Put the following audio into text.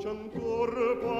voce ancor